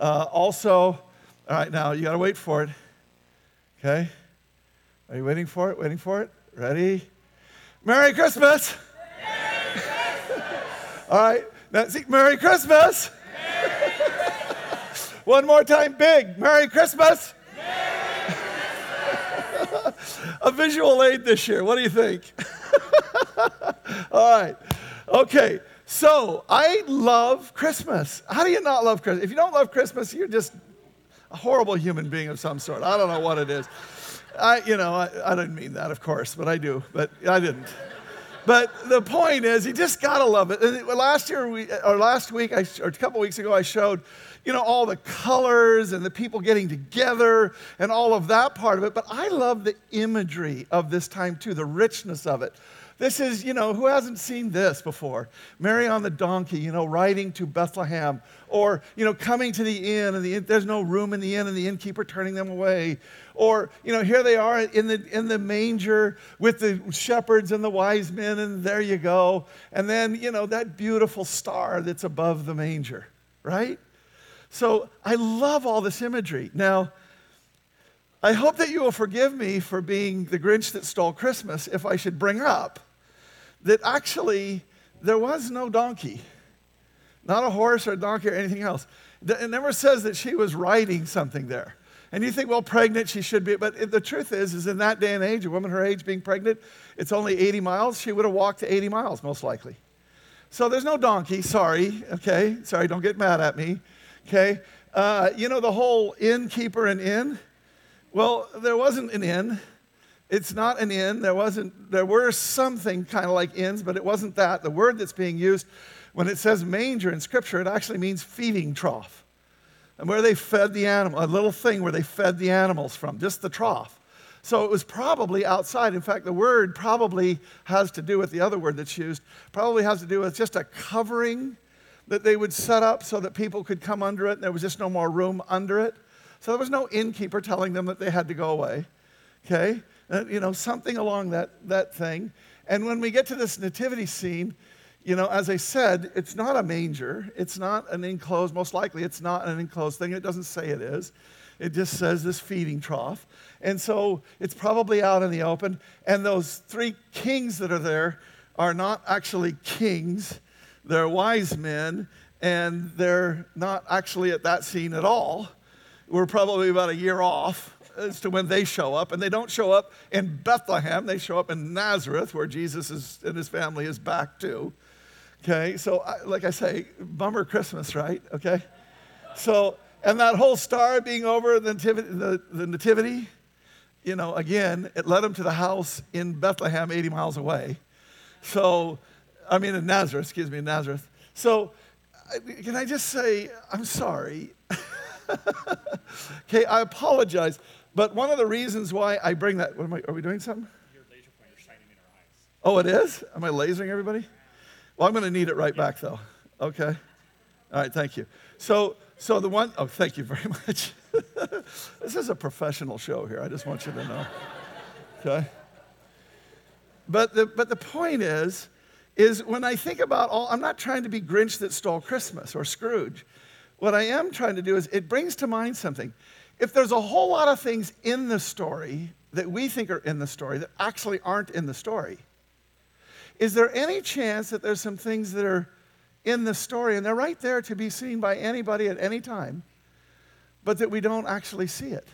Uh, also, all right, now you got to wait for it. Okay? Are you waiting for it? Waiting for it? Ready? Merry Christmas! Merry Christmas. all right, now see, Merry Christmas! Merry Christmas. One more time, big. Merry Christmas! Merry Christmas. A visual aid this year. What do you think? all right. Okay. So I love Christmas. How do you not love Christmas? If you don't love Christmas, you're just a horrible human being of some sort. I don't know what it is. I, you know, I, I didn't mean that, of course, but I do, but I didn't. But the point is, you just gotta love it. Last year, we, or last week, I, or a couple weeks ago, I showed, you know, all the colors and the people getting together and all of that part of it. But I love the imagery of this time too, the richness of it. This is, you know, who hasn't seen this before? Mary on the donkey, you know, riding to Bethlehem, or, you know, coming to the inn, and the inn, there's no room in the inn, and the innkeeper turning them away. Or, you know, here they are in the, in the manger with the shepherds and the wise men, and there you go. And then, you know, that beautiful star that's above the manger, right? So I love all this imagery. Now, I hope that you will forgive me for being the Grinch that stole Christmas if I should bring up that actually there was no donkey, not a horse or a donkey or anything else. It never says that she was riding something there. And you think, well, pregnant, she should be. But the truth is, is in that day and age, a woman her age being pregnant, it's only 80 miles. She would have walked to 80 miles, most likely. So there's no donkey. Sorry, okay? Sorry, don't get mad at me, okay? Uh, you know the whole innkeeper and inn? Well, there wasn't an inn. It's not an inn. There wasn't. There were something kind of like inns, but it wasn't that. The word that's being used when it says manger in Scripture, it actually means feeding trough, and where they fed the animal, a little thing where they fed the animals from, just the trough. So it was probably outside. In fact, the word probably has to do with the other word that's used. Probably has to do with just a covering that they would set up so that people could come under it. And there was just no more room under it. So there was no innkeeper telling them that they had to go away. Okay? Uh, you know, something along that, that thing. And when we get to this nativity scene, you know, as I said, it's not a manger. It's not an enclosed, most likely, it's not an enclosed thing. It doesn't say it is. It just says this feeding trough. And so it's probably out in the open. And those three kings that are there are not actually kings, they're wise men, and they're not actually at that scene at all. We're probably about a year off as to when they show up. And they don't show up in Bethlehem, they show up in Nazareth, where Jesus is, and his family is back to. Okay, so I, like I say, bummer Christmas, right? Okay, so and that whole star being over the nativity, the, the nativity, you know, again, it led him to the house in Bethlehem, 80 miles away. So, I mean, in Nazareth, excuse me, in Nazareth. So, can I just say, I'm sorry. okay, I apologize. But one of the reasons why I bring that, what am I, are we doing something? Your laser pointer shining in our eyes. Oh, it is? Am I lasering everybody? Well, I'm going to need it right back though. Okay. All right, thank you. So, so the one, oh, thank you very much. this is a professional show here. I just want you to know. Okay. But the, but the point is, is when I think about all, I'm not trying to be Grinch that stole Christmas or Scrooge. What I am trying to do is it brings to mind something if there's a whole lot of things in the story that we think are in the story that actually aren't in the story, is there any chance that there's some things that are in the story and they're right there to be seen by anybody at any time, but that we don't actually see it?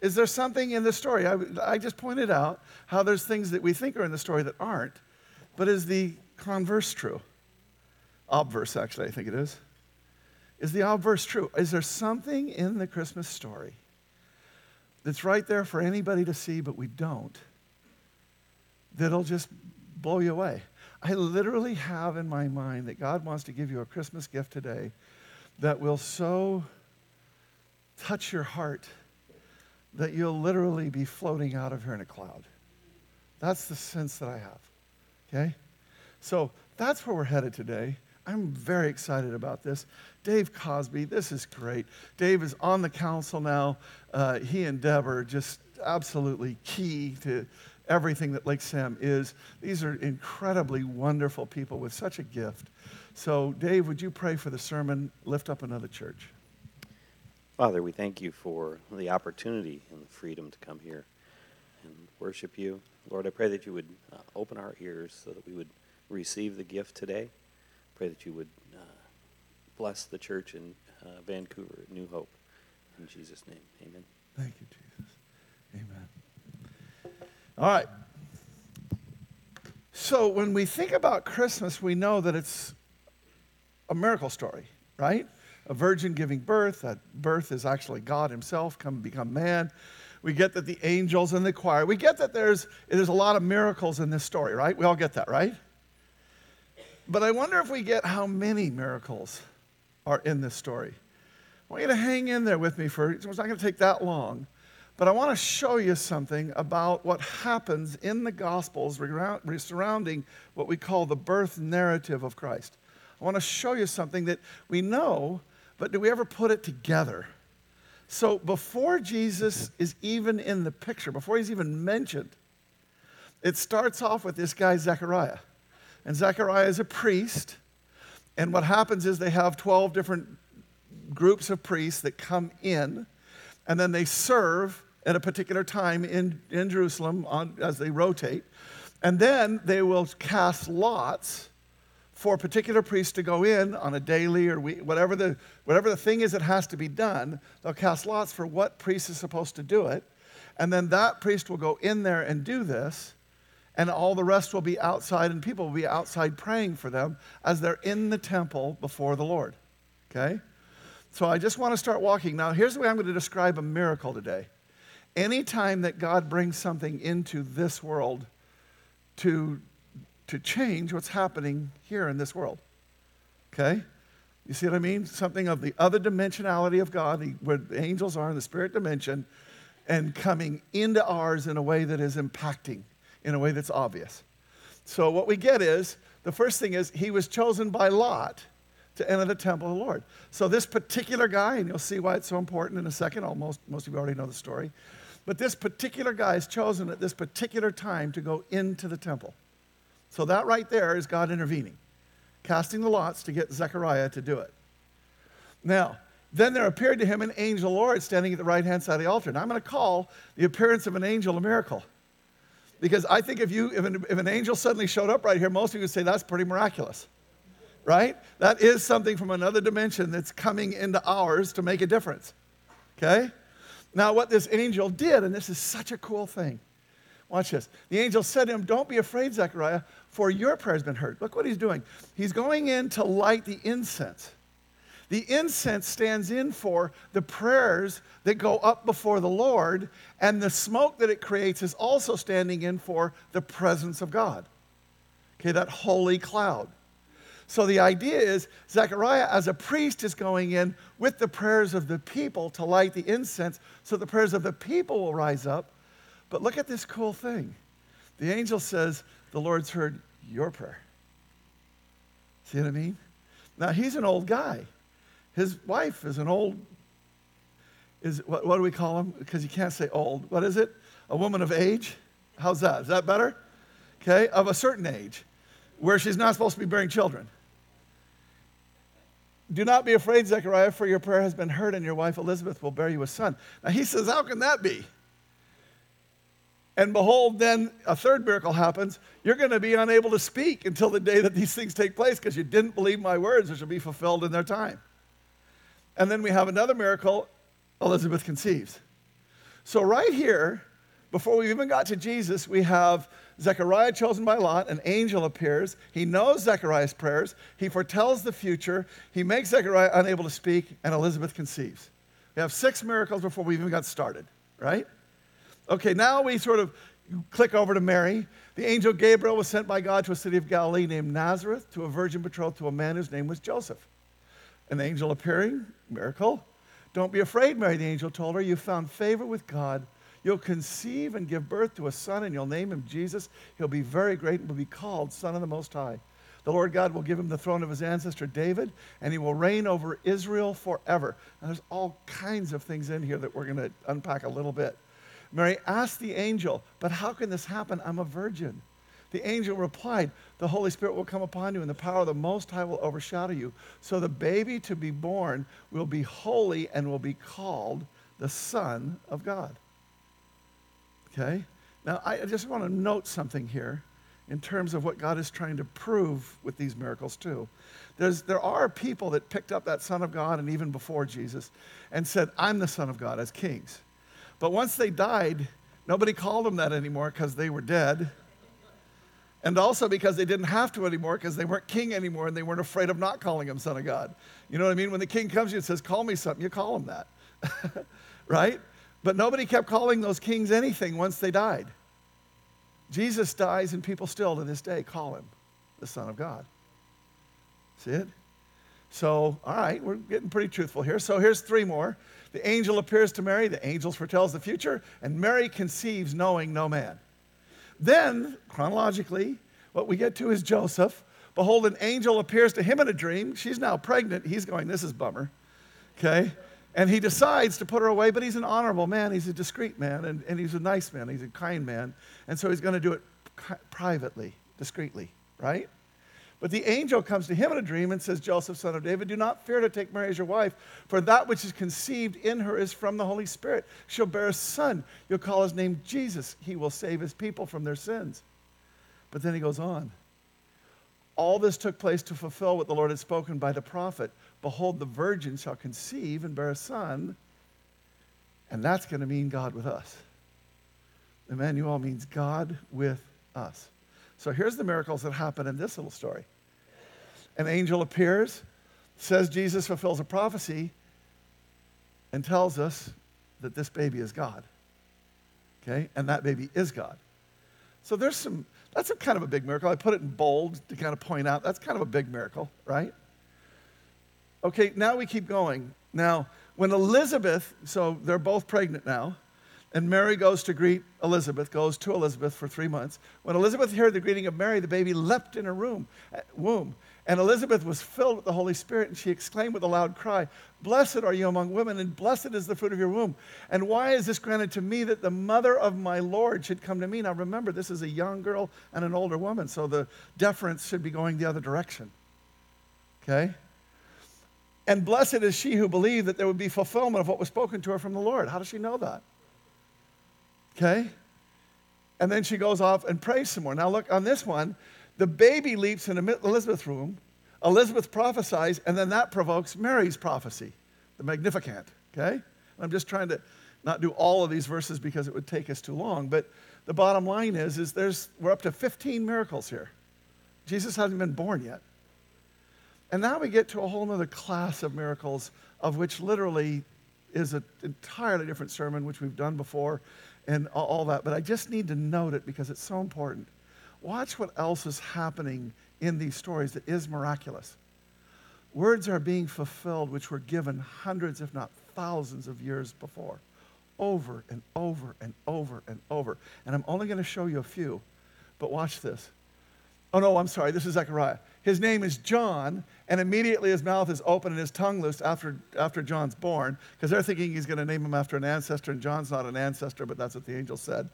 Is there something in the story? I, I just pointed out how there's things that we think are in the story that aren't, but is the converse true? Obverse, actually, I think it is. Is the obverse true? Is there something in the Christmas story that's right there for anybody to see, but we don't, that'll just blow you away? I literally have in my mind that God wants to give you a Christmas gift today that will so touch your heart that you'll literally be floating out of here in a cloud. That's the sense that I have. Okay? So that's where we're headed today. I'm very excited about this. Dave Cosby, this is great. Dave is on the council now. Uh, he and Deb are just absolutely key to everything that Lake Sam is. These are incredibly wonderful people with such a gift. So, Dave, would you pray for the sermon, Lift Up Another Church? Father, we thank you for the opportunity and the freedom to come here and worship you. Lord, I pray that you would uh, open our ears so that we would receive the gift today. Pray that you would uh, bless the church in uh, Vancouver, New Hope. In Jesus' name, amen. Thank you, Jesus. Amen. All right. So when we think about Christmas, we know that it's a miracle story, right? A virgin giving birth. That birth is actually God Himself come become man. We get that the angels and the choir. We get that there's there's a lot of miracles in this story, right? We all get that, right? But I wonder if we get how many miracles are in this story. I want you to hang in there with me for it's not going to take that long. But I want to show you something about what happens in the Gospels surrounding what we call the birth narrative of Christ. I want to show you something that we know, but do we ever put it together? So before Jesus is even in the picture, before he's even mentioned, it starts off with this guy, Zechariah. And Zechariah is a priest. And what happens is they have 12 different groups of priests that come in, and then they serve at a particular time in, in Jerusalem on, as they rotate. And then they will cast lots for a particular priest to go in on a daily or week, whatever the, whatever the thing is that has to be done, they'll cast lots for what priest is supposed to do it. And then that priest will go in there and do this, and all the rest will be outside, and people will be outside praying for them as they're in the temple before the Lord. Okay? So I just want to start walking. Now, here's the way I'm going to describe a miracle today. Anytime that God brings something into this world to to change what's happening here in this world. Okay? You see what I mean? Something of the other dimensionality of God, where the angels are in the spirit dimension, and coming into ours in a way that is impacting, in a way that's obvious. So, what we get is the first thing is he was chosen by Lot to enter the temple of the Lord. So, this particular guy, and you'll see why it's so important in a second, almost most of you already know the story, but this particular guy is chosen at this particular time to go into the temple. So that right there is God intervening, casting the lots to get Zechariah to do it. Now, then there appeared to him an angel Lord standing at the right hand side of the altar. Now I'm going to call the appearance of an angel a miracle. Because I think if, you, if, an, if an angel suddenly showed up right here, most of you would say that's pretty miraculous. Right? That is something from another dimension that's coming into ours to make a difference. Okay? Now, what this angel did, and this is such a cool thing. Watch this. The angel said to him, Don't be afraid, Zechariah, for your prayer has been heard. Look what he's doing. He's going in to light the incense. The incense stands in for the prayers that go up before the Lord, and the smoke that it creates is also standing in for the presence of God. Okay, that holy cloud. So the idea is Zechariah, as a priest, is going in with the prayers of the people to light the incense, so the prayers of the people will rise up. But look at this cool thing. The angel says, the Lord's heard your prayer. See what I mean? Now, he's an old guy. His wife is an old, is what, what do we call him? Because you can't say old. What is it? A woman of age? How's that? Is that better? Okay, of a certain age, where she's not supposed to be bearing children. Do not be afraid, Zechariah, for your prayer has been heard, and your wife Elizabeth will bear you a son. Now he says, How can that be? And behold, then a third miracle happens. You're going to be unable to speak until the day that these things take place because you didn't believe my words, which will be fulfilled in their time. And then we have another miracle Elizabeth conceives. So, right here, before we even got to Jesus, we have Zechariah chosen by Lot. An angel appears. He knows Zechariah's prayers. He foretells the future. He makes Zechariah unable to speak, and Elizabeth conceives. We have six miracles before we even got started, right? Okay, now we sort of click over to Mary. The angel Gabriel was sent by God to a city of Galilee named Nazareth to a virgin betrothed to a man whose name was Joseph. An angel appearing, miracle. Don't be afraid, Mary, the angel told her. You found favor with God. You'll conceive and give birth to a son, and you'll name him Jesus. He'll be very great and will be called Son of the Most High. The Lord God will give him the throne of his ancestor David, and he will reign over Israel forever. And there's all kinds of things in here that we're going to unpack a little bit. Mary asked the angel, But how can this happen? I'm a virgin. The angel replied, The Holy Spirit will come upon you, and the power of the Most High will overshadow you. So the baby to be born will be holy and will be called the Son of God. Okay? Now, I just want to note something here in terms of what God is trying to prove with these miracles, too. There's, there are people that picked up that Son of God and even before Jesus and said, I'm the Son of God as kings. But once they died, nobody called them that anymore because they were dead. And also because they didn't have to anymore because they weren't king anymore and they weren't afraid of not calling him Son of God. You know what I mean? When the king comes to you and says, Call me something, you call him that. right? But nobody kept calling those kings anything once they died. Jesus dies, and people still to this day call him the Son of God. See it? So, all right, we're getting pretty truthful here. So here's three more. The angel appears to Mary, the angel foretells the future, and Mary conceives knowing no man. Then, chronologically, what we get to is Joseph. Behold, an angel appears to him in a dream. She's now pregnant. He's going, This is bummer. Okay? And he decides to put her away, but he's an honorable man. He's a discreet man, and, and he's a nice man. He's a kind man. And so he's going to do it privately, discreetly, right? But the angel comes to him in a dream and says, Joseph, son of David, do not fear to take Mary as your wife, for that which is conceived in her is from the Holy Spirit. She'll bear a son. You'll call his name Jesus. He will save his people from their sins. But then he goes on. All this took place to fulfill what the Lord had spoken by the prophet. Behold, the virgin shall conceive and bear a son, and that's going to mean God with us. Emmanuel means God with us. So here's the miracles that happen in this little story. An angel appears, says Jesus fulfills a prophecy, and tells us that this baby is God. Okay? And that baby is God. So there's some, that's a kind of a big miracle. I put it in bold to kind of point out that's kind of a big miracle, right? Okay, now we keep going. Now, when Elizabeth, so they're both pregnant now, and Mary goes to greet Elizabeth, goes to Elizabeth for three months. When Elizabeth heard the greeting of Mary, the baby leapt in her room, uh, womb. And Elizabeth was filled with the Holy Spirit, and she exclaimed with a loud cry, Blessed are you among women, and blessed is the fruit of your womb. And why is this granted to me that the mother of my Lord should come to me? Now remember, this is a young girl and an older woman, so the deference should be going the other direction. Okay? And blessed is she who believed that there would be fulfillment of what was spoken to her from the Lord. How does she know that? Okay? And then she goes off and prays some more. Now, look, on this one, the baby leaps in Elizabeth's room. Elizabeth prophesies, and then that provokes Mary's prophecy, the Magnificat. Okay? I'm just trying to not do all of these verses because it would take us too long, but the bottom line is, is there's, we're up to 15 miracles here. Jesus hasn't been born yet. And now we get to a whole other class of miracles, of which literally is an entirely different sermon, which we've done before, and all that. But I just need to note it because it's so important. Watch what else is happening in these stories that is miraculous. Words are being fulfilled which were given hundreds, if not thousands, of years before, over and over and over and over. And I'm only going to show you a few, but watch this. Oh, no, I'm sorry. This is Zechariah. His name is John, and immediately his mouth is open and his tongue loosed after, after John's born, because they're thinking he's going to name him after an ancestor, and John's not an ancestor, but that's what the angel said.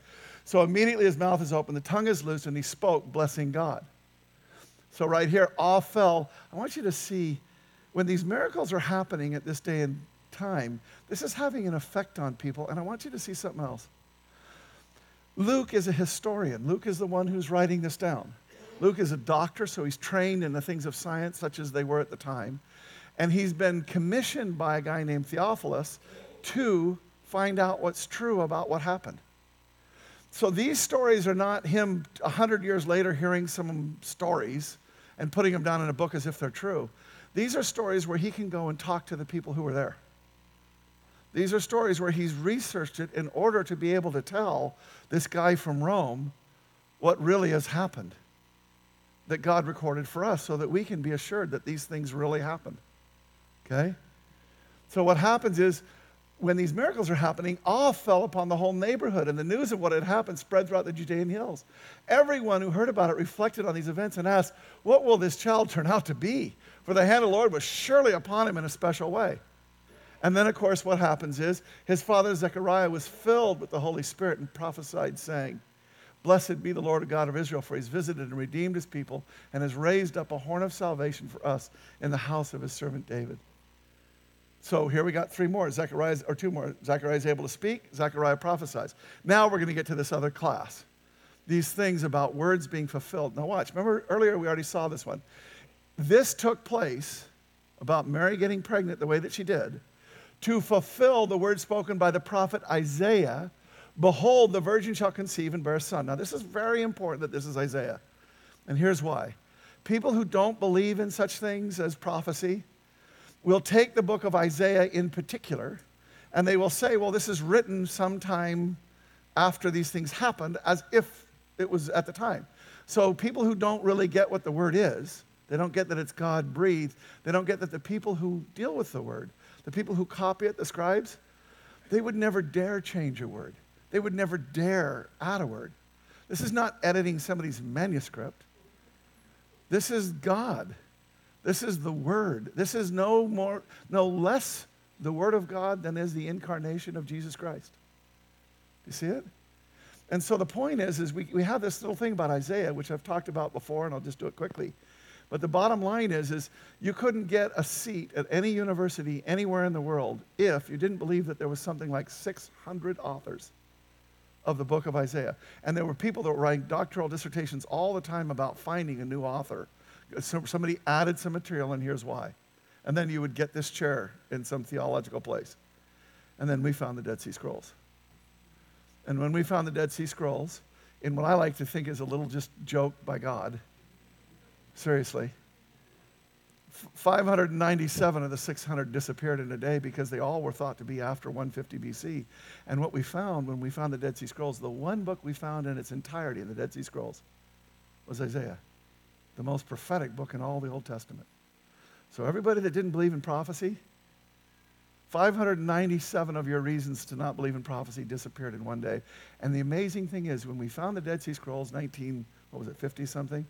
So immediately his mouth is open, the tongue is loose, and he spoke, blessing God. So right here, awe fell. I want you to see when these miracles are happening at this day and time, this is having an effect on people, and I want you to see something else. Luke is a historian. Luke is the one who's writing this down. Luke is a doctor, so he's trained in the things of science, such as they were at the time. And he's been commissioned by a guy named Theophilus to find out what's true about what happened. So these stories are not him 100 years later hearing some stories and putting them down in a book as if they're true. These are stories where he can go and talk to the people who were there. These are stories where he's researched it in order to be able to tell this guy from Rome what really has happened that God recorded for us so that we can be assured that these things really happened. Okay? So what happens is when these miracles are happening, awe fell upon the whole neighborhood, and the news of what had happened spread throughout the Judean hills. Everyone who heard about it reflected on these events and asked, What will this child turn out to be? For the hand of the Lord was surely upon him in a special way. And then, of course, what happens is his father Zechariah was filled with the Holy Spirit and prophesied, saying, Blessed be the Lord God of Israel, for he's visited and redeemed his people and has raised up a horn of salvation for us in the house of his servant David. So here we got three more. Zechariah, or two more. Zechariah is able to speak. Zechariah prophesies. Now we're going to get to this other class. These things about words being fulfilled. Now watch. Remember earlier we already saw this one. This took place about Mary getting pregnant the way that she did to fulfill the word spoken by the prophet Isaiah Behold, the virgin shall conceive and bear a son. Now, this is very important that this is Isaiah. And here's why. People who don't believe in such things as prophecy will take the book of Isaiah in particular and they will say, well, this is written sometime after these things happened, as if it was at the time. So, people who don't really get what the word is, they don't get that it's God breathed, they don't get that the people who deal with the word the people who copy it, the scribes, they would never dare change a word. They would never dare add a word. This is not editing somebody's manuscript. This is God. This is the Word. This is no more, no less the Word of God than is the incarnation of Jesus Christ. Do you see it? And so the point is, is we, we have this little thing about Isaiah, which I've talked about before, and I'll just do it quickly. But the bottom line is, is you couldn't get a seat at any university anywhere in the world if you didn't believe that there was something like 600 authors of the book of Isaiah. And there were people that were writing doctoral dissertations all the time about finding a new author. So somebody added some material, and here's why. And then you would get this chair in some theological place. And then we found the Dead Sea Scrolls. And when we found the Dead Sea Scrolls, in what I like to think is a little just joke by God, Seriously. 597 of the 600 disappeared in a day because they all were thought to be after 150 BC. And what we found when we found the Dead Sea Scrolls, the one book we found in its entirety in the Dead Sea Scrolls was Isaiah, the most prophetic book in all the Old Testament. So, everybody that didn't believe in prophecy, 597 of your reasons to not believe in prophecy disappeared in one day. And the amazing thing is, when we found the Dead Sea Scrolls, 19, what was it, 50 something?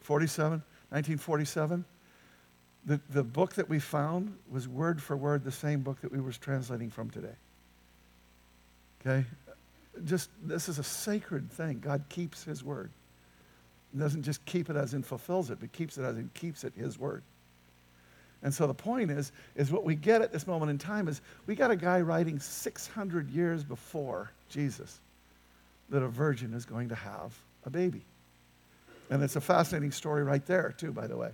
47, 1947. The, the book that we found was word for word the same book that we were translating from today. Okay? Just, this is a sacred thing. God keeps his word. He doesn't just keep it as in fulfills it, but keeps it as in keeps it his word. And so the point is, is what we get at this moment in time is we got a guy writing 600 years before Jesus that a virgin is going to have a baby. And it's a fascinating story right there, too, by the way.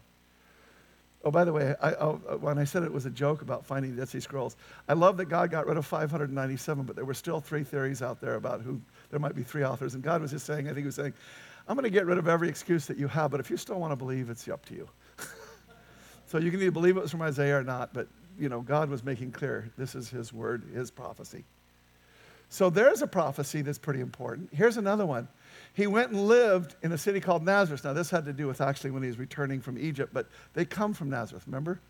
Oh, by the way, I, oh, uh, when I said it was a joke about finding the Dead Sea Scrolls, I love that God got rid of 597, but there were still three theories out there about who there might be three authors. And God was just saying, I think he was saying, I'm going to get rid of every excuse that you have, but if you still want to believe, it's up to you. so you can either believe it was from Isaiah or not, but you know, God was making clear this is his word, his prophecy. So there's a prophecy that's pretty important. Here's another one he went and lived in a city called Nazareth. Now, this had to do with actually when he was returning from Egypt, but they come from Nazareth, remember?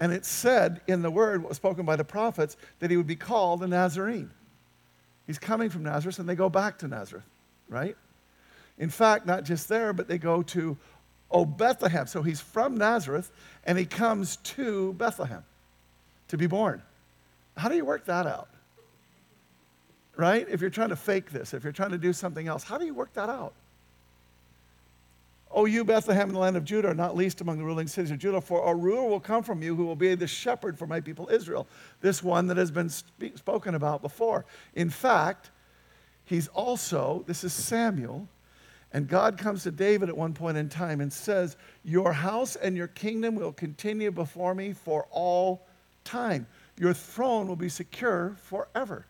And it said in the word spoken by the prophets that he would be called a Nazarene. He's coming from Nazareth, and they go back to Nazareth, right? In fact, not just there, but they go to oh Bethlehem. So he's from Nazareth, and he comes to Bethlehem to be born. How do you work that out? Right? If you're trying to fake this, if you're trying to do something else, how do you work that out? O you, Bethlehem, in the land of Judah, are not least among the ruling cities of Judah, for a ruler will come from you who will be the shepherd for my people Israel. This one that has been spoken about before. In fact, he's also, this is Samuel, and God comes to David at one point in time and says, Your house and your kingdom will continue before me for all time. Your throne will be secure forever.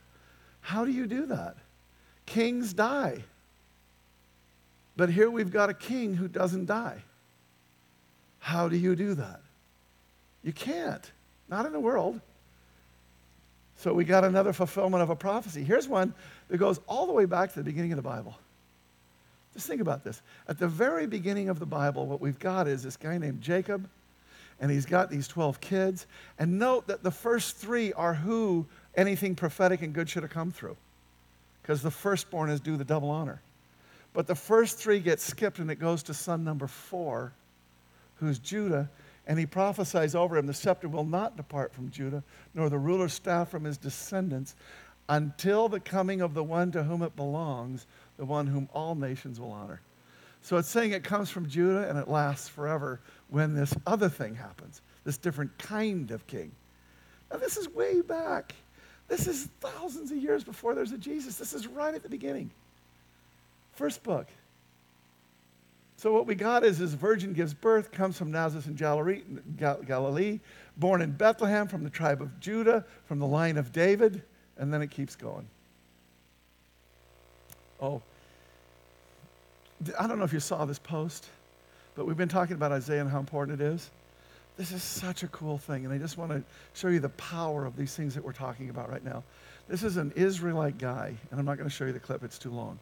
How do you do that? Kings die. But here we've got a king who doesn't die. How do you do that? You can't. Not in the world. So we got another fulfillment of a prophecy. Here's one that goes all the way back to the beginning of the Bible. Just think about this. At the very beginning of the Bible, what we've got is this guy named Jacob, and he's got these 12 kids. And note that the first three are who anything prophetic and good should have come through. Because the firstborn is due the double honor. But the first three get skipped and it goes to son number four, who's Judah. And he prophesies over him the scepter will not depart from Judah, nor the ruler's staff from his descendants, until the coming of the one to whom it belongs, the one whom all nations will honor. So it's saying it comes from Judah and it lasts forever when this other thing happens, this different kind of king. Now, this is way back. This is thousands of years before there's a Jesus. This is right at the beginning. First book. So what we got is this virgin gives birth, comes from Nazareth in Galilee, born in Bethlehem from the tribe of Judah, from the line of David, and then it keeps going. Oh, I don't know if you saw this post, but we've been talking about Isaiah and how important it is. This is such a cool thing, and I just want to show you the power of these things that we're talking about right now. This is an Israelite guy, and I'm not going to show you the clip, it's too long.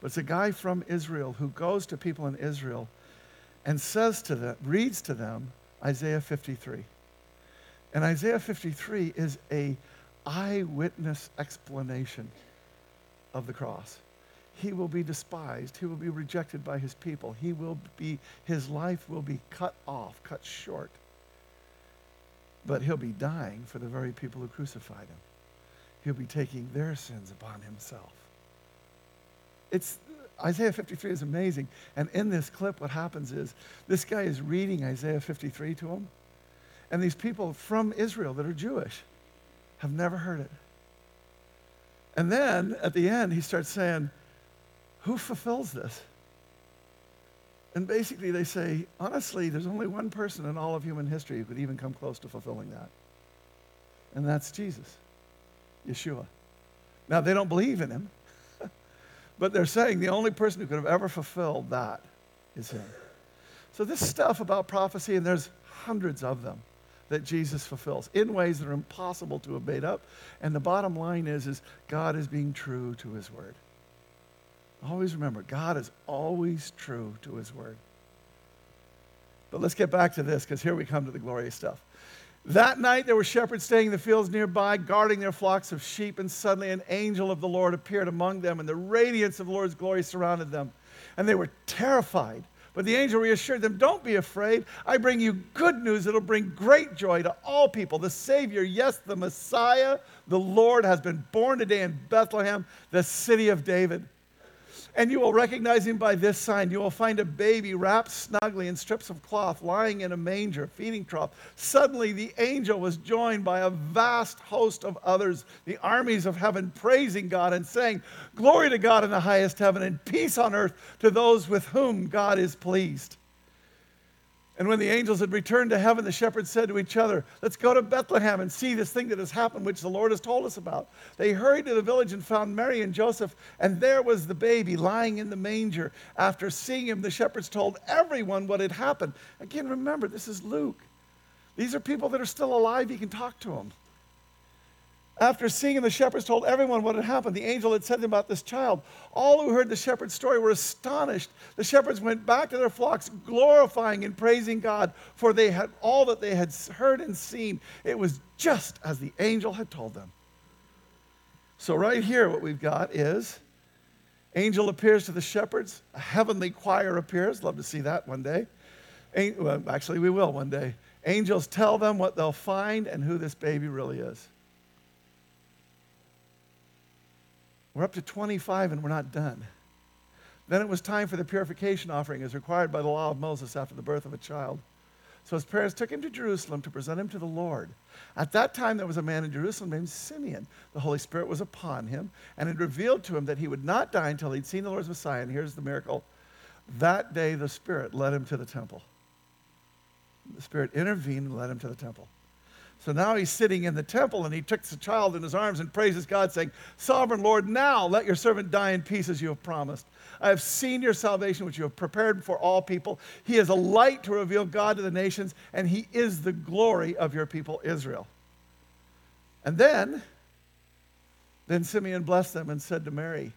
But it's a guy from Israel who goes to people in Israel and says to them, reads to them Isaiah 53. And Isaiah 53 is a eyewitness explanation of the cross. He will be despised. He will be rejected by his people. He will be, his life will be cut off, cut short but he'll be dying for the very people who crucified him. He'll be taking their sins upon himself. It's Isaiah 53 is amazing. And in this clip, what happens is this guy is reading Isaiah 53 to him. And these people from Israel that are Jewish have never heard it. And then at the end, he starts saying, Who fulfills this? And basically, they say, honestly, there's only one person in all of human history who could even come close to fulfilling that. And that's Jesus, Yeshua. Now, they don't believe in him, but they're saying the only person who could have ever fulfilled that is him. So, this stuff about prophecy, and there's hundreds of them that Jesus fulfills in ways that are impossible to have made up. And the bottom line is, is God is being true to his word. Always remember, God is always true to his word. But let's get back to this because here we come to the glorious stuff. That night there were shepherds staying in the fields nearby, guarding their flocks of sheep, and suddenly an angel of the Lord appeared among them, and the radiance of the Lord's glory surrounded them. And they were terrified. But the angel reassured them, Don't be afraid. I bring you good news that'll bring great joy to all people. The Savior, yes, the Messiah, the Lord, has been born today in Bethlehem, the city of David. And you will recognize him by this sign. You will find a baby wrapped snugly in strips of cloth, lying in a manger, feeding trough. Suddenly, the angel was joined by a vast host of others, the armies of heaven, praising God and saying, Glory to God in the highest heaven, and peace on earth to those with whom God is pleased. And when the angels had returned to heaven, the shepherds said to each other, Let's go to Bethlehem and see this thing that has happened, which the Lord has told us about. They hurried to the village and found Mary and Joseph, and there was the baby lying in the manger. After seeing him, the shepherds told everyone what had happened. Again, remember, this is Luke. These are people that are still alive. You can talk to them. After seeing him, the shepherds told everyone what had happened. The angel had said to them about this child. All who heard the shepherd's story were astonished. The shepherds went back to their flocks, glorifying and praising God, for they had all that they had heard and seen. It was just as the angel had told them. So, right here, what we've got is angel appears to the shepherds, a heavenly choir appears. Love to see that one day. Well, actually, we will one day. Angels tell them what they'll find and who this baby really is. We're up to 25 and we're not done. Then it was time for the purification offering as required by the law of Moses after the birth of a child. So his parents took him to Jerusalem to present him to the Lord. At that time, there was a man in Jerusalem named Simeon. The Holy Spirit was upon him and had revealed to him that he would not die until he'd seen the Lord's Messiah. And here's the miracle that day, the Spirit led him to the temple. The Spirit intervened and led him to the temple. So now he's sitting in the temple and he takes the child in his arms and praises God, saying, Sovereign Lord, now let your servant die in peace as you have promised. I have seen your salvation, which you have prepared for all people. He is a light to reveal God to the nations, and he is the glory of your people, Israel. And then, then Simeon blessed them and said to Mary,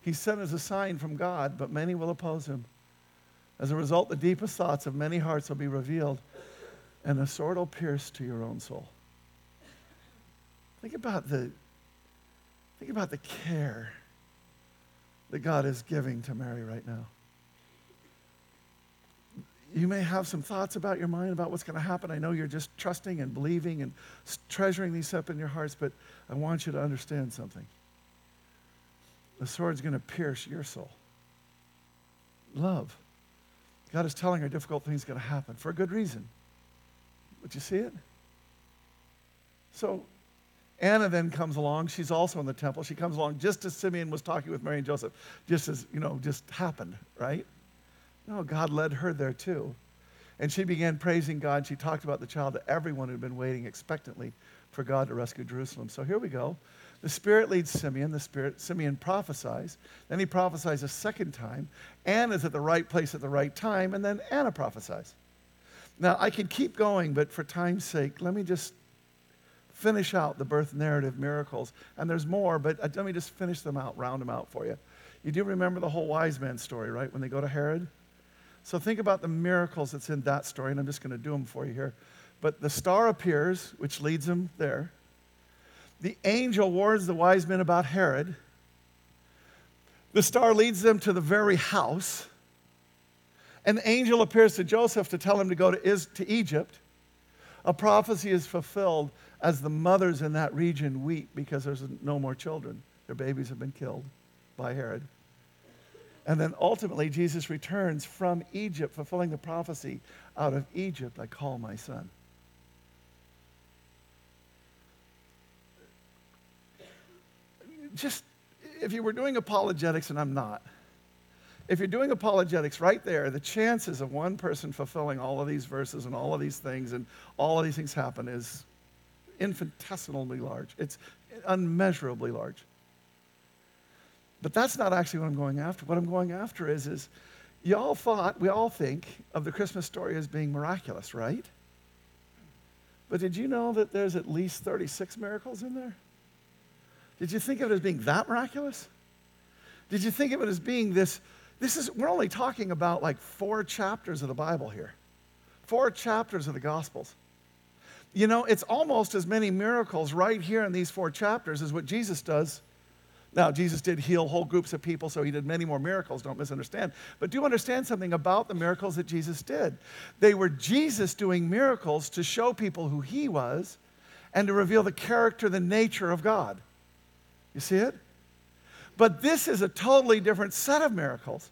He sent as a sign from God, but many will oppose him. As a result, the deepest thoughts of many hearts will be revealed and the sword will pierce to your own soul. Think about the, think about the care that God is giving to Mary right now. you may have some thoughts about your mind about what's going to happen. I know you're just trusting and believing and treasuring these up in your hearts, but I want you to understand something. The sword's going to pierce your soul. Love. God is telling her difficult things are going to happen for a good reason. Would you see it? So Anna then comes along. She's also in the temple. She comes along just as Simeon was talking with Mary and Joseph, just as, you know, just happened, right? No, God led her there too. And she began praising God. She talked about the child to everyone who'd been waiting expectantly for God to rescue Jerusalem. So here we go. The Spirit leads Simeon. The Spirit, Simeon prophesies. Then he prophesies a second time. Anna's at the right place at the right time. And then Anna prophesies. Now, I could keep going, but for time's sake, let me just finish out the birth narrative miracles. And there's more, but uh, let me just finish them out, round them out for you. You do remember the whole wise man story, right? When they go to Herod? So think about the miracles that's in that story, and I'm just going to do them for you here. But the star appears, which leads them there. The angel warns the wise men about Herod. The star leads them to the very house. An angel appears to Joseph to tell him to go to, to Egypt. A prophecy is fulfilled as the mothers in that region weep because there's no more children. Their babies have been killed by Herod. And then ultimately, Jesus returns from Egypt, fulfilling the prophecy out of Egypt, I call my son. Just if you were doing apologetics, and I'm not, if you're doing apologetics right there, the chances of one person fulfilling all of these verses and all of these things and all of these things happen is infinitesimally large. It's unmeasurably large. But that's not actually what I'm going after. What I'm going after is, is y'all thought, we all think of the Christmas story as being miraculous, right? But did you know that there's at least 36 miracles in there? Did you think of it as being that miraculous? Did you think of it as being this? This is, we're only talking about like four chapters of the Bible here, four chapters of the Gospels. You know, it's almost as many miracles right here in these four chapters as what Jesus does. Now, Jesus did heal whole groups of people, so he did many more miracles, don't misunderstand. But do understand something about the miracles that Jesus did. They were Jesus doing miracles to show people who he was and to reveal the character, the nature of God. You see it? But this is a totally different set of miracles.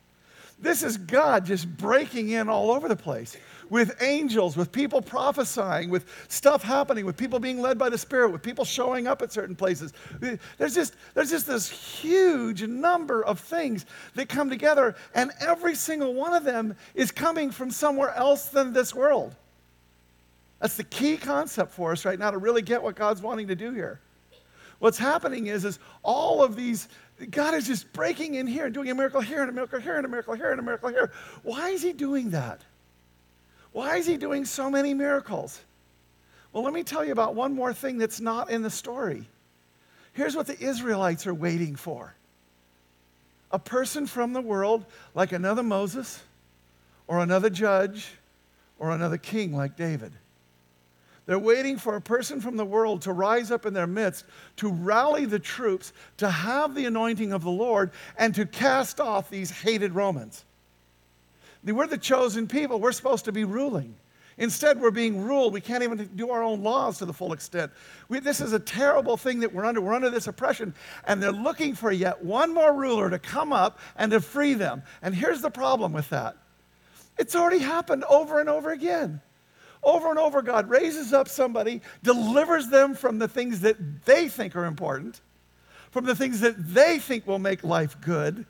This is God just breaking in all over the place with angels, with people prophesying, with stuff happening, with people being led by the Spirit, with people showing up at certain places. There's just, there's just this huge number of things that come together, and every single one of them is coming from somewhere else than this world. That's the key concept for us right now to really get what God's wanting to do here. What's happening is, is all of these, God is just breaking in here and doing a miracle here and a miracle here and a miracle here and a miracle here. Why is He doing that? Why is he doing so many miracles? Well, let me tell you about one more thing that's not in the story. Here's what the Israelites are waiting for a person from the world, like another Moses, or another judge, or another king like David. They're waiting for a person from the world to rise up in their midst, to rally the troops, to have the anointing of the Lord, and to cast off these hated Romans. We're the chosen people. We're supposed to be ruling. Instead, we're being ruled. We can't even do our own laws to the full extent. We, this is a terrible thing that we're under. We're under this oppression, and they're looking for yet one more ruler to come up and to free them. And here's the problem with that it's already happened over and over again. Over and over, God raises up somebody, delivers them from the things that they think are important, from the things that they think will make life good.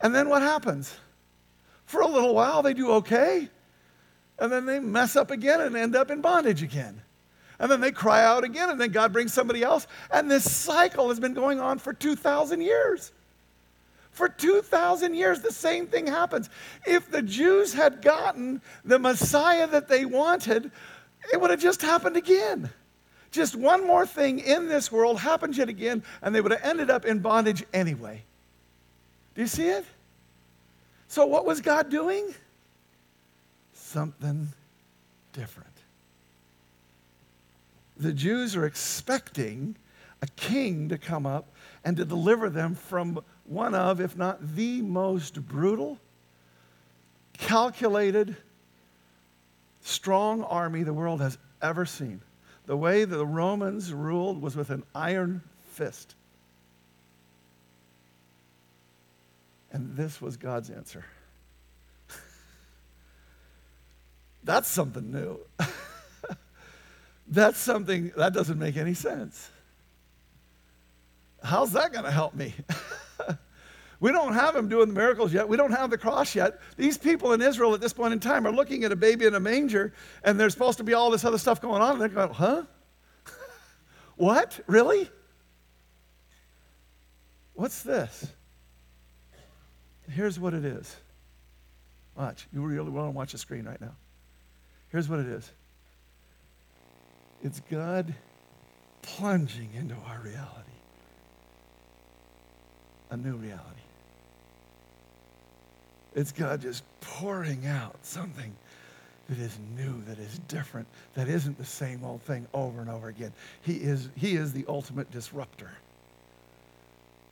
And then what happens? For a little while, they do okay. And then they mess up again and end up in bondage again. And then they cry out again, and then God brings somebody else. And this cycle has been going on for 2,000 years. For 2,000 years, the same thing happens. If the Jews had gotten the Messiah that they wanted, it would have just happened again. Just one more thing in this world happened yet again, and they would have ended up in bondage anyway. Do you see it? So, what was God doing? Something different. The Jews are expecting a king to come up and to deliver them from one of, if not the most brutal, calculated, strong army the world has ever seen. The way the Romans ruled was with an iron fist. And this was God's answer. That's something new. That's something that doesn't make any sense. How's that going to help me? we don't have him doing the miracles yet. We don't have the cross yet. These people in Israel at this point in time are looking at a baby in a manger, and there's supposed to be all this other stuff going on. And they're going, huh? what? Really? What's this? Here's what it is. Watch. You really want to watch the screen right now. Here's what it is it's God plunging into our reality, a new reality. It's God just pouring out something that is new, that is different, that isn't the same old thing over and over again. He is, he is the ultimate disruptor.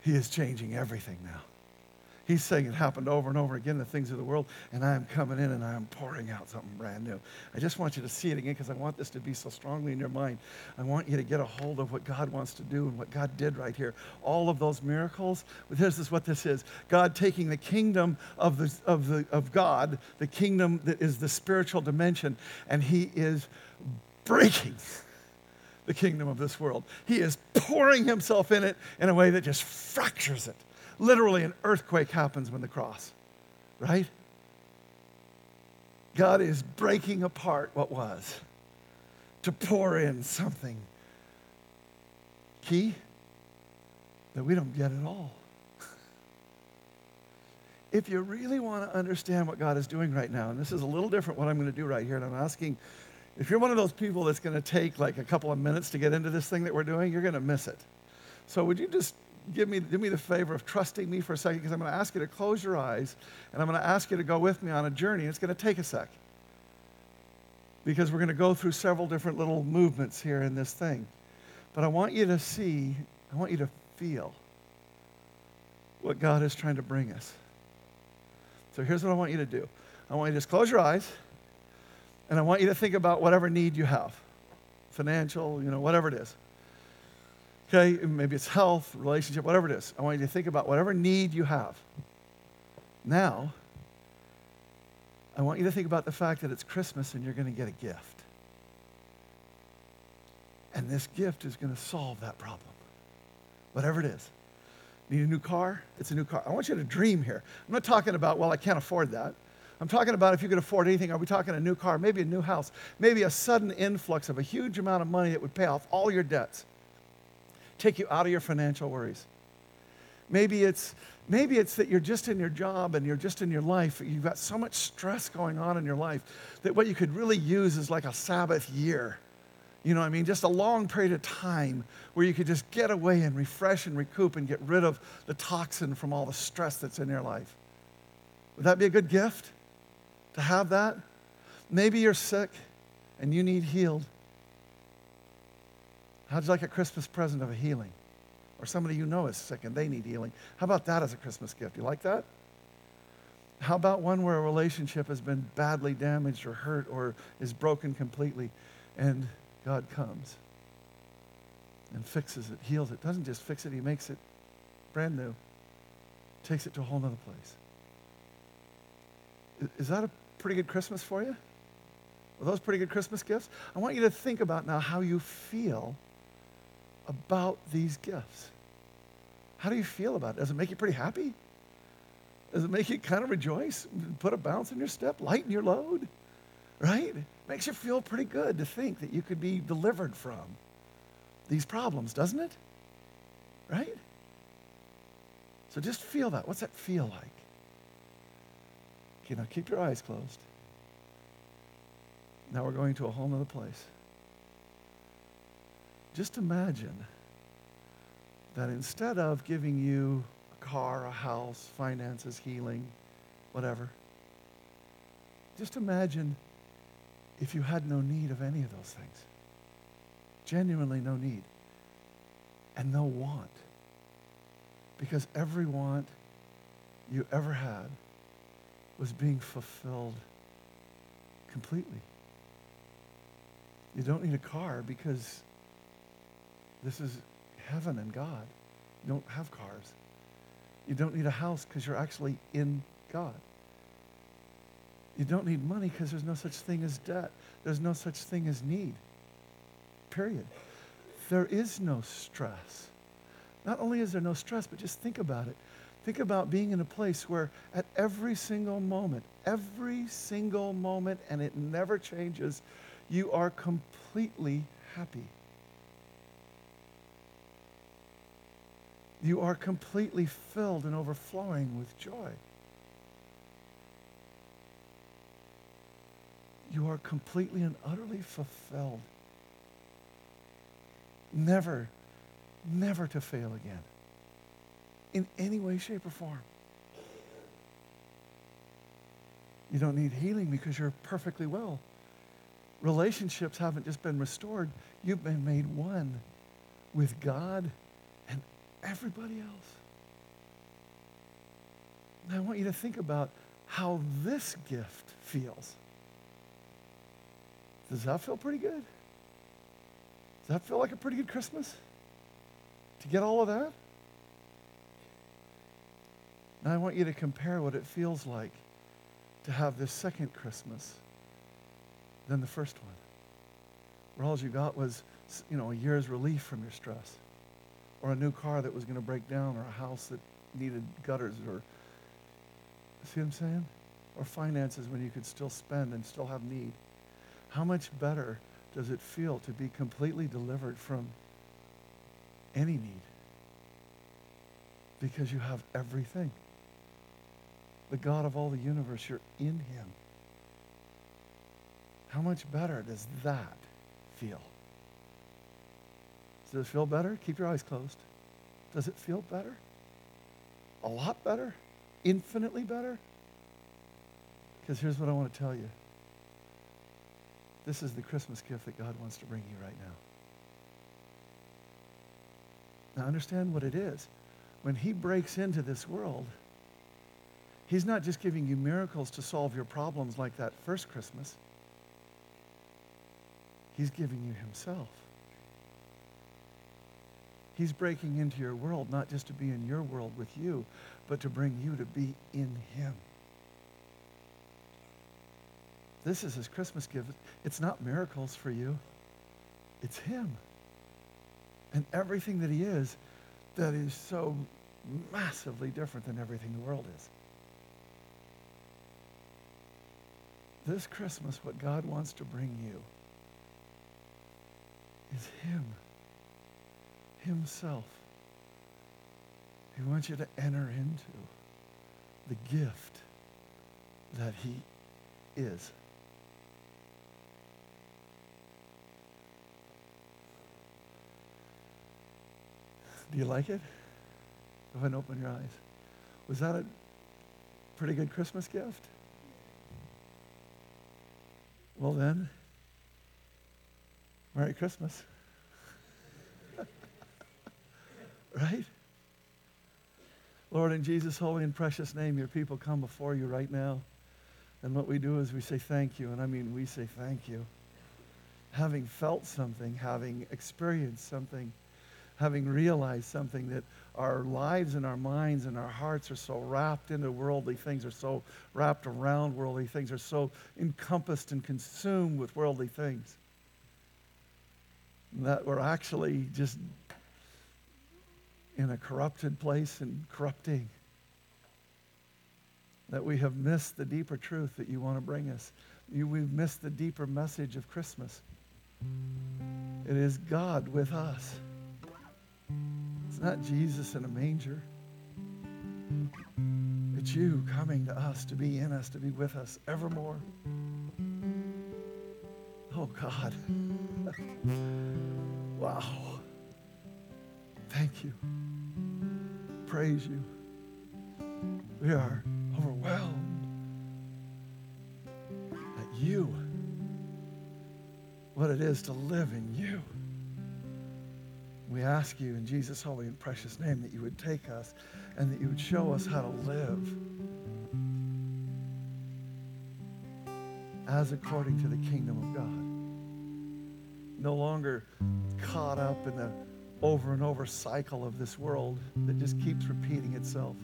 He is changing everything now. He's saying it happened over and over again, the things of the world, and I am coming in and I am pouring out something brand new. I just want you to see it again because I want this to be so strongly in your mind. I want you to get a hold of what God wants to do and what God did right here. All of those miracles, this is what this is God taking the kingdom of, the, of, the, of God, the kingdom that is the spiritual dimension, and He is breaking the kingdom of this world. He is pouring Himself in it in a way that just fractures it Literally, an earthquake happens when the cross, right? God is breaking apart what was to pour in something key that we don't get at all. if you really want to understand what God is doing right now, and this is a little different what I'm going to do right here, and I'm asking if you're one of those people that's going to take like a couple of minutes to get into this thing that we're doing, you're going to miss it. So would you just give me, do me the favor of trusting me for a second because I'm going to ask you to close your eyes and I'm going to ask you to go with me on a journey. And it's going to take a sec because we're going to go through several different little movements here in this thing. But I want you to see, I want you to feel what God is trying to bring us. So here's what I want you to do I want you to just close your eyes and I want you to think about whatever need you have financial, you know, whatever it is. Okay, maybe it's health, relationship, whatever it is. I want you to think about whatever need you have. Now, I want you to think about the fact that it's Christmas and you're going to get a gift. And this gift is going to solve that problem, whatever it is. Need a new car? It's a new car. I want you to dream here. I'm not talking about, well, I can't afford that. I'm talking about if you could afford anything. Are we talking a new car? Maybe a new house. Maybe a sudden influx of a huge amount of money that would pay off all your debts take you out of your financial worries. Maybe it's, maybe it's that you're just in your job and you're just in your life. You've got so much stress going on in your life that what you could really use is like a Sabbath year. You know what I mean? Just a long period of time where you could just get away and refresh and recoup and get rid of the toxin from all the stress that's in your life. Would that be a good gift to have that? Maybe you're sick and you need healed. How'd you like a Christmas present of a healing? Or somebody you know is sick and they need healing. How about that as a Christmas gift? You like that? How about one where a relationship has been badly damaged or hurt or is broken completely and God comes and fixes it, heals it? Doesn't just fix it, He makes it brand new, takes it to a whole other place. Is that a pretty good Christmas for you? Are those pretty good Christmas gifts? I want you to think about now how you feel about these gifts? How do you feel about it? Does it make you pretty happy? Does it make you kind of rejoice? Put a bounce in your step, lighten your load? Right? Makes you feel pretty good to think that you could be delivered from these problems, doesn't it? Right? So just feel that. What's that feel like? Okay, now keep your eyes closed. Now we're going to a whole other place. Just imagine that instead of giving you a car, a house, finances, healing, whatever, just imagine if you had no need of any of those things. Genuinely no need. And no want. Because every want you ever had was being fulfilled completely. You don't need a car because this is heaven and God. You don't have cars. You don't need a house because you're actually in God. You don't need money because there's no such thing as debt. There's no such thing as need. Period. There is no stress. Not only is there no stress, but just think about it. Think about being in a place where at every single moment, every single moment, and it never changes, you are completely happy. You are completely filled and overflowing with joy. You are completely and utterly fulfilled. Never, never to fail again in any way, shape, or form. You don't need healing because you're perfectly well. Relationships haven't just been restored, you've been made one with God everybody else. Now, I want you to think about how this gift feels. Does that feel pretty good? Does that feel like a pretty good Christmas? To get all of that? Now I want you to compare what it feels like to have this second Christmas than the first one. Where all you got was, you know, a year's relief from your stress. Or a new car that was going to break down, or a house that needed gutters, or see what I'm saying? Or finances when you could still spend and still have need. How much better does it feel to be completely delivered from any need? Because you have everything. The God of all the universe, you're in Him. How much better does that feel? Does it feel better? Keep your eyes closed. Does it feel better? A lot better? Infinitely better? Because here's what I want to tell you. This is the Christmas gift that God wants to bring you right now. Now, understand what it is. When He breaks into this world, He's not just giving you miracles to solve your problems like that first Christmas, He's giving you Himself. He's breaking into your world not just to be in your world with you, but to bring you to be in Him. This is his Christmas gift. It's not miracles for you, it's him. And everything that he is that is so massively different than everything the world is. This Christmas, what God wants to bring you is him, himself. He wants you to enter into the gift that he is. Do you like it? Go ahead and open your eyes. Was that a pretty good Christmas gift? Well, then, Merry Christmas. Right? Lord, in Jesus' holy and precious name, your people come before you right now. And what we do is we say thank you. And I mean, we say thank you. Having felt something, having experienced something, having realized something that our lives and our minds and our hearts are so wrapped into worldly things, are so wrapped around worldly things, are so encompassed and consumed with worldly things that we're actually just in a corrupted place and corrupting. That we have missed the deeper truth that you want to bring us. You, we've missed the deeper message of Christmas. It is God with us. It's not Jesus in a manger. It's you coming to us, to be in us, to be with us evermore. Oh, God. wow. Thank you. Praise you. We are overwhelmed at you, what it is to live in you. We ask you in Jesus' holy and precious name that you would take us and that you would show us how to live as according to the kingdom of God. No longer caught up in the over and over cycle of this world that just keeps repeating itself,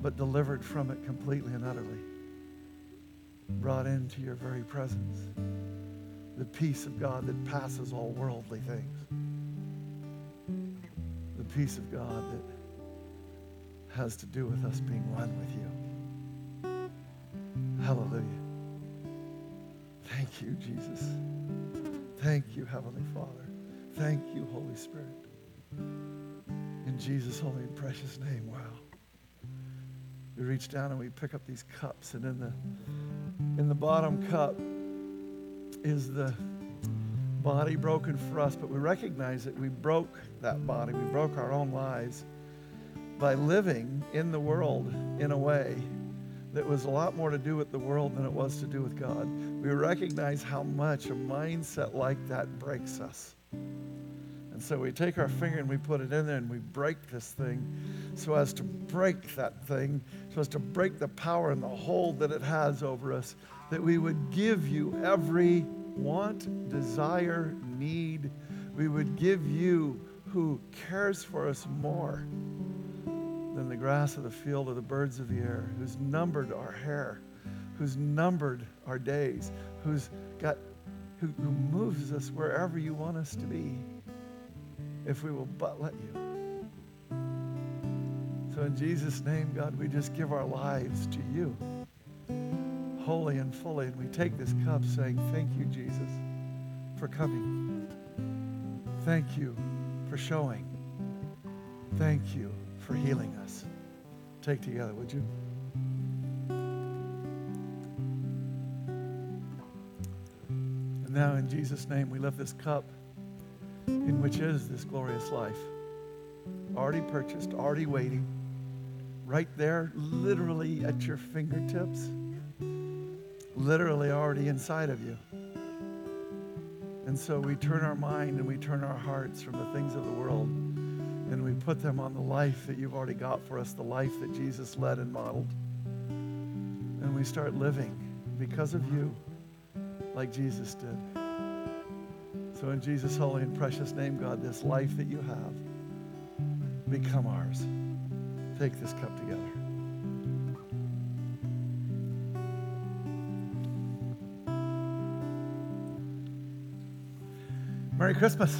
but delivered from it completely and utterly, brought into your very presence. The peace of God that passes all worldly things. The peace of God that has to do with us being one with you. Hallelujah. Thank you, Jesus. Thank you, Heavenly Father. Thank you, Holy Spirit. In Jesus' holy and precious name, wow. We reach down and we pick up these cups, and in the in the bottom cup is the body broken for us, but we recognize that we broke that body. We broke our own lives by living in the world in a way that was a lot more to do with the world than it was to do with God. We recognize how much a mindset like that breaks us. And so we take our finger and we put it in there and we break this thing so as to break that thing, so as to break the power and the hold that it has over us, that we would give you every want, desire, need. We would give you who cares for us more than the grass of the field or the birds of the air, who's numbered our hair, who's numbered our days, who's got who, who moves us wherever you want us to be, if we will but let you. So in Jesus' name, God, we just give our lives to you, wholly and fully. And we take this cup saying, Thank you, Jesus, for coming. Thank you for showing. Thank you for healing us. Take together, would you? Now, in Jesus' name, we lift this cup in which is this glorious life. Already purchased, already waiting, right there, literally at your fingertips, literally already inside of you. And so we turn our mind and we turn our hearts from the things of the world and we put them on the life that you've already got for us, the life that Jesus led and modeled. And we start living because of you like Jesus did. So, in Jesus' holy and precious name, God, this life that you have, become ours. Take this cup together. Merry Christmas.